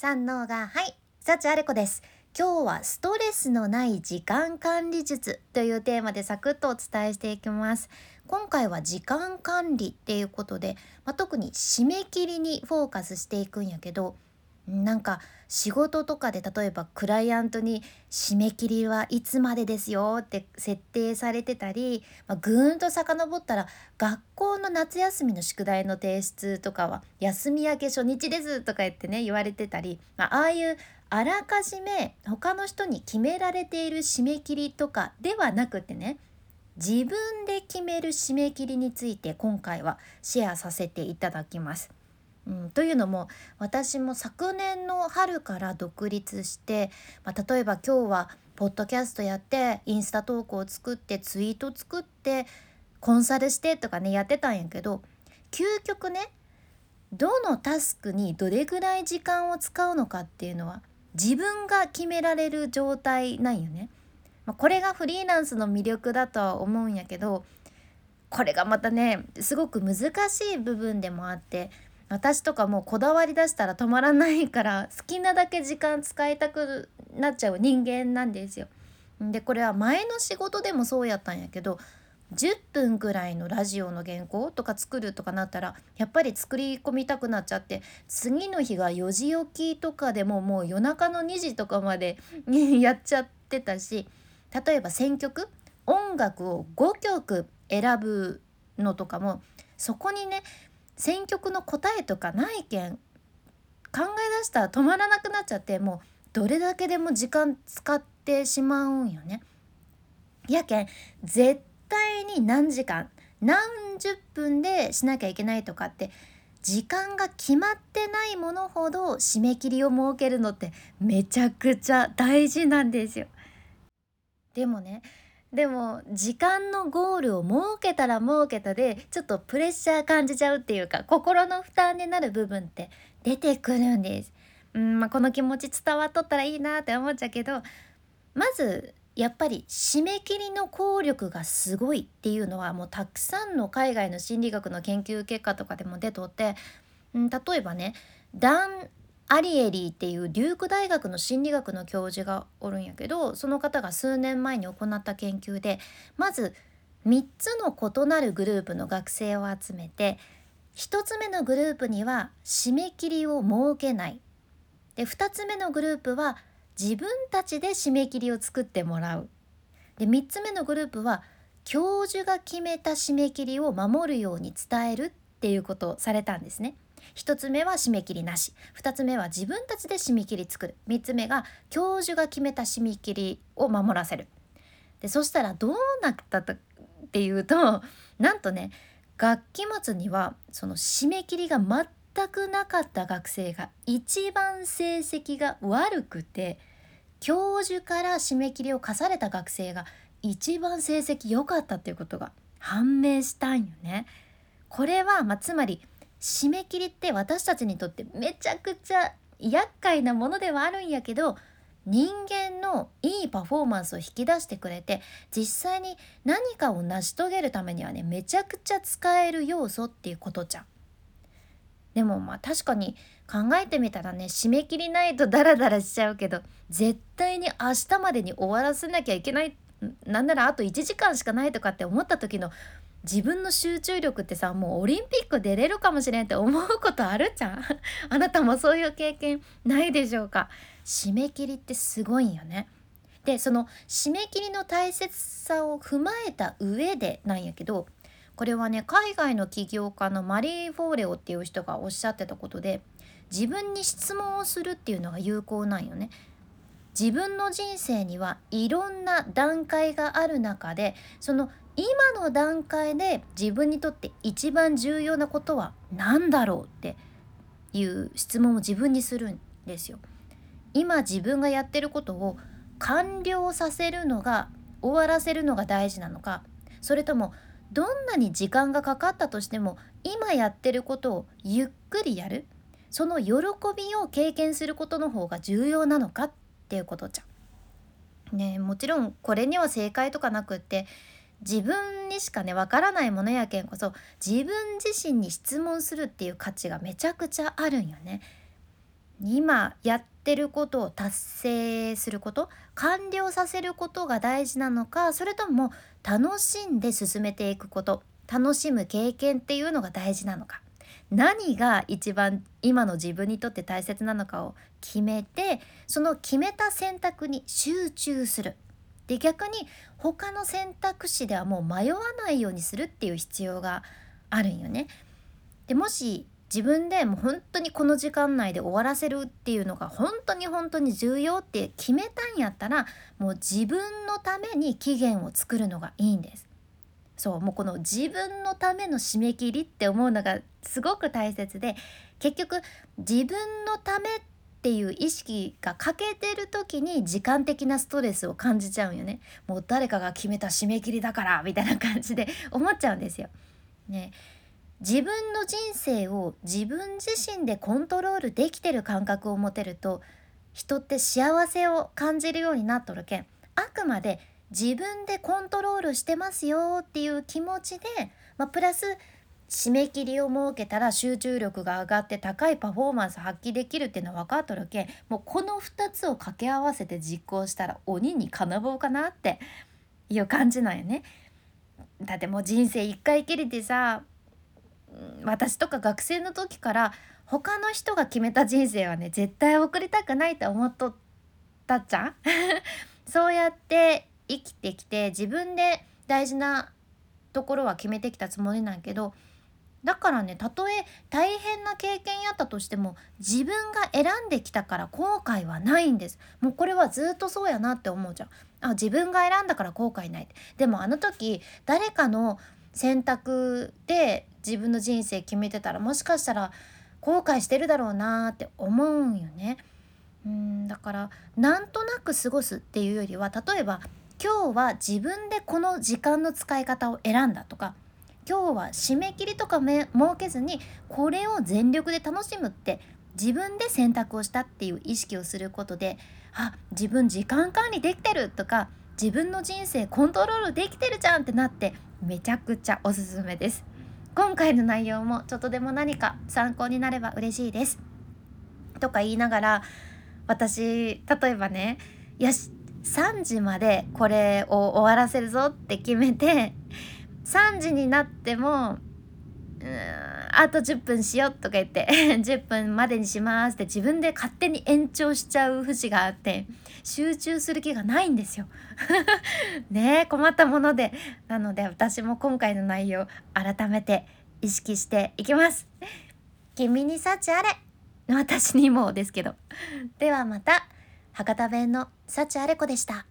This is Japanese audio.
三能がはい幸あれ子です。今日はストレスのない時間管理術というテーマでサクッとお伝えしていきます。今回は時間管理っていうことで、まあ、特に締め切りにフォーカスしていくんやけどなんか仕事とかで例えばクライアントに締め切りはいつまでですよって設定されてたり、まあ、ぐーんと遡ったら学校の夏休みの宿題の提出とかは休み明け初日ですとか言ってね言われてたり、まあ、ああいうあらかじめ他の人に決められている締め切りとかではなくてね自分で決める締め切りについて今回はシェアさせていただきます。うん、というのも私も昨年の春から独立して、まあ、例えば今日はポッドキャストやってインスタ投稿を作ってツイート作ってコンサルしてとかねやってたんやけど究極ねどのタスクにどれぐらい時間を使うのかっていうのは自分が決められる状態なんよね。まあ、これがフリーランスの魅力だとは思うんやけどこれがまたねすごく難しい部分でもあって私とかもうこだわりだしたら止まらないから 好きなだけ時間使いたくなっちゃう人間なんですよ。でこれは前の仕事でもそうやったんやけど10分ぐらいのラジオの原稿とか作るとかなったらやっぱり作り込みたくなっちゃって次の日が4時起きとかでももう夜中の2時とかまで やっちゃってたし例えば選曲音楽を5曲選ぶのとかもそこにね選曲の答えとかないけん考え出したら止まらなくなっちゃってもうどれだけでも時間使ってしまうんよね。やけん絶対に何時間何十分でしなきゃいけないとかって時間が決まってないものほど締め切りを設けるのってめちゃくちゃ大事なんですよ。でもねでも時間のゴールを設けたら設けたでちょっとプレッシャー感じちゃうっていうか心の負担になる部分って出てくるんです。うんまあ、この気持ち伝わっとったらいいなって思っちゃうけどまずやっぱり締め切りの効力がすごいっていうのはもうたくさんの海外の心理学の研究結果とかでも出とって、うん、例えばねダン・アリエリーっていうデューク大学の心理学の教授がおるんやけどその方が数年前に行った研究でまず3つの異なるグループの学生を集めて1つ目のグループには締め切りを設けないで2つ目のグループは自分たちで締め切りを作ってもらうで3つ目のグループは教授が決めた締め切りを守るように伝えるっていうことをされたんですね。1つ目は締め切りなし。2つ目は自分たちで締め切り作る。3つ目が教授が決めた締め切りを守らせる。でそしたらどうなったっていうとなんとね学期末にはその締め切りが全くなかった学生が一番成績が悪くて教授から締め切りを課された学生が一番成績良かったっていうことが判明したんよね。これは、まあ、つまり締め切りって私たちにとってめちゃくちゃ厄介なものではあるんやけど人間のいいパフォーマンスを引き出してくれて実際に何かを成し遂げるためにはねめちゃくちゃ使える要素っていうことじゃん。でもまあ確かに考えてみたらね締め切りないとダラダラしちゃうけど絶対に明日までに終わらせなきゃいけないなんならあと1時間しかないとかって思った時の自分の集中力ってさもうオリンピック出れるかもしれんって思うことあるじゃん。あなたもそういう経験ないでしょうか？締め切りってすごいよね。でその締め切りの大切さを踏まえた上でなんやけどこれはね海外の起業家のマリー・フォーレオっていう人がおっしゃってたことで自分に質問をするっていうのが有効なんよね。自分の人生にはいろんな段階がある中でその今の段階で自分にとって一番重要なことは何だろうっていう質問を自分にするんですよ。今自分がやってることを完了させるのが終わらせるのが大事なのかそれともどんなに時間がかかったとしても今やってることをゆっくりやるその喜びを経験することの方が重要なのかっていうことじゃん。ねもちろんこれには正解とかなくって自分にしかねわからないものやけんこそ自分自身に質問するっていう価値がめちゃくちゃあるんよね。今やってることを達成すること完了させることが大事なのかそれとも楽しんで進めていくこと楽しむ経験っていうのが大事なのか何が一番今の自分にとって大切なのかを決めてその決めた選択に集中するで逆に他の選択肢ではもう迷わないようにするっていう必要があるんよね。でもし自分でもう本当にこの時間内で終わらせるっていうのが本当に本当に重要って決めたんやったらもう自分のために期限を作るのがいいんです。そうもうこの自分のための締め切りって思うのがすごく大切で結局自分のためってっていう意識が欠けてる時に時間的なストレスを感じちゃうんよね。もう誰かが決めた締め切りだからみたいな感じで 思っちゃうんですよ。ね。自分の人生を自分自身でコントロールできてる感覚を持てると人って幸せを感じるようになっとるけん。あくまで自分でコントロールしてますよっていう気持ちで、まあ、プラス締め切りを設けたら集中力が上がって高いパフォーマンス発揮できるっていうのは分かっとるけんもうこの2つを掛け合わせて実行したら鬼に金棒かなっていう感じなんよね。だってもう人生一回きりでさ私とか学生の時から他の人が決めた人生はね絶対送りたくないと思っとったっちゃん そうやって生きてきて自分で大事なところは決めてきたつもりなんけどだからねたとえ大変な経験やったとしても自分が選んできたから後悔はないんです。もうこれはずっとそうやなって思うじゃん。あ自分が選んだから後悔ないでもあの時誰かの選択で自分の人生決めてたらもしかしたら後悔してるだろうなって思うんよね。うんだからなんとなく過ごすっていうよりは例えば今日は自分でこの時間の使い方を選んだとか今日は締め切りとか設けずにこれを全力で楽しむって自分で選択をしたっていう意識をすることであ自分時間管理できてるとか自分の人生コントロールできてるじゃんってなってめちゃくちゃおすすめです。今回の内容もちょっとでも何か参考になれば嬉しいです。とか言いながら私例えばねよし3時までこれを終わらせるぞって決めて3時になってもうあと10分しようとか言って 10分までにしますって自分で勝手に延長しちゃう節があって集中する気がないんですよ。ね困ったものでなので私も今回の内容改めて意識していきます。君に幸あれ私にもですけど。ではまた博多弁の幸あれ子でした。